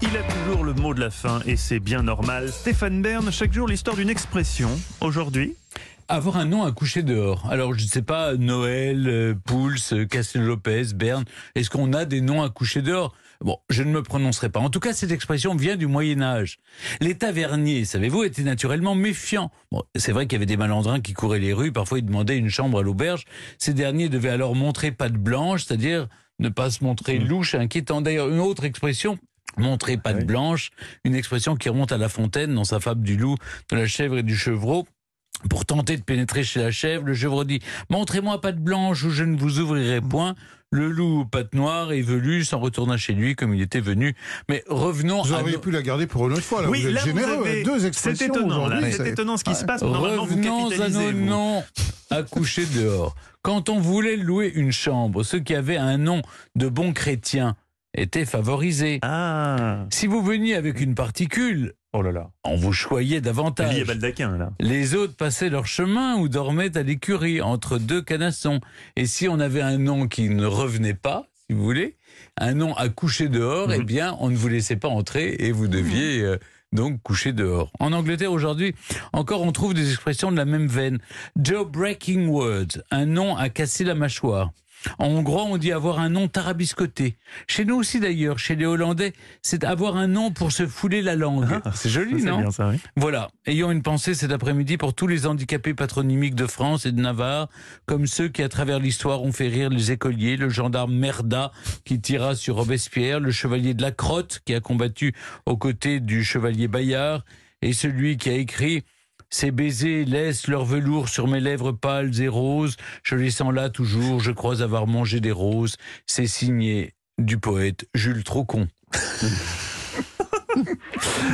Il a toujours le mot de la fin et c'est bien normal. Stéphane Bern, chaque jour l'histoire d'une expression. Aujourd'hui? Avoir un nom à coucher dehors. Alors, je ne sais pas, Noël, euh, Pouls, euh, Castel Lopez, Berne, est-ce qu'on a des noms à coucher dehors? Bon, je ne me prononcerai pas. En tout cas, cette expression vient du Moyen Âge. Les taverniers, savez-vous, étaient naturellement méfiants. Bon, c'est vrai qu'il y avait des malandrins qui couraient les rues, parfois ils demandaient une chambre à l'auberge. Ces derniers devaient alors montrer patte blanche, c'est-à-dire ne pas se montrer mmh. louche et inquiétant. D'ailleurs, une autre expression montrer patte blanche, une expression qui remonte à La Fontaine dans sa fable du loup, de la chèvre et du chevreau. Pour tenter de pénétrer chez la chèvre, le chevreau dit Montrez-moi patte blanche ou je ne vous ouvrirai point. Le loup, patte noire et velu, s'en retourna chez lui comme il était venu. Mais revenons vous auriez pu la garder pour une autre fois. Là. Oui, vous êtes généreux. Deux expressions. C'est étonnant. C'est étonnant ce qui se passe. Revenons à nos noms à coucher dehors. Quand on voulait louer une chambre, ceux qui avaient un nom de bon chrétien était favorisé. Ah. Si vous veniez avec une particule, oh là là. on vous choyait davantage. là. Les autres passaient leur chemin ou dormaient à l'écurie entre deux canassons. Et si on avait un nom qui ne revenait pas, si vous voulez, un nom à coucher dehors, eh mhm. bien, on ne vous laissait pas entrer et vous deviez euh, donc coucher dehors. En Angleterre aujourd'hui, encore on trouve des expressions de la même veine. Joe Breaking Words, un nom à casser la mâchoire. En hongrois, on dit avoir un nom tarabiscoté. Chez nous aussi d'ailleurs, chez les Hollandais, c'est avoir un nom pour se fouler la langue. Ah, c'est joli, non bien ça, oui. Voilà. Ayons une pensée cet après-midi pour tous les handicapés patronymiques de France et de Navarre, comme ceux qui, à travers l'histoire, ont fait rire les écoliers, le gendarme Merda qui tira sur Robespierre, le chevalier de la Crotte qui a combattu aux côtés du chevalier Bayard, et celui qui a écrit ces baisers laissent leur velours sur mes lèvres pâles et roses. Je les sens là toujours, je crois avoir mangé des roses. C'est signé du poète Jules Trocon.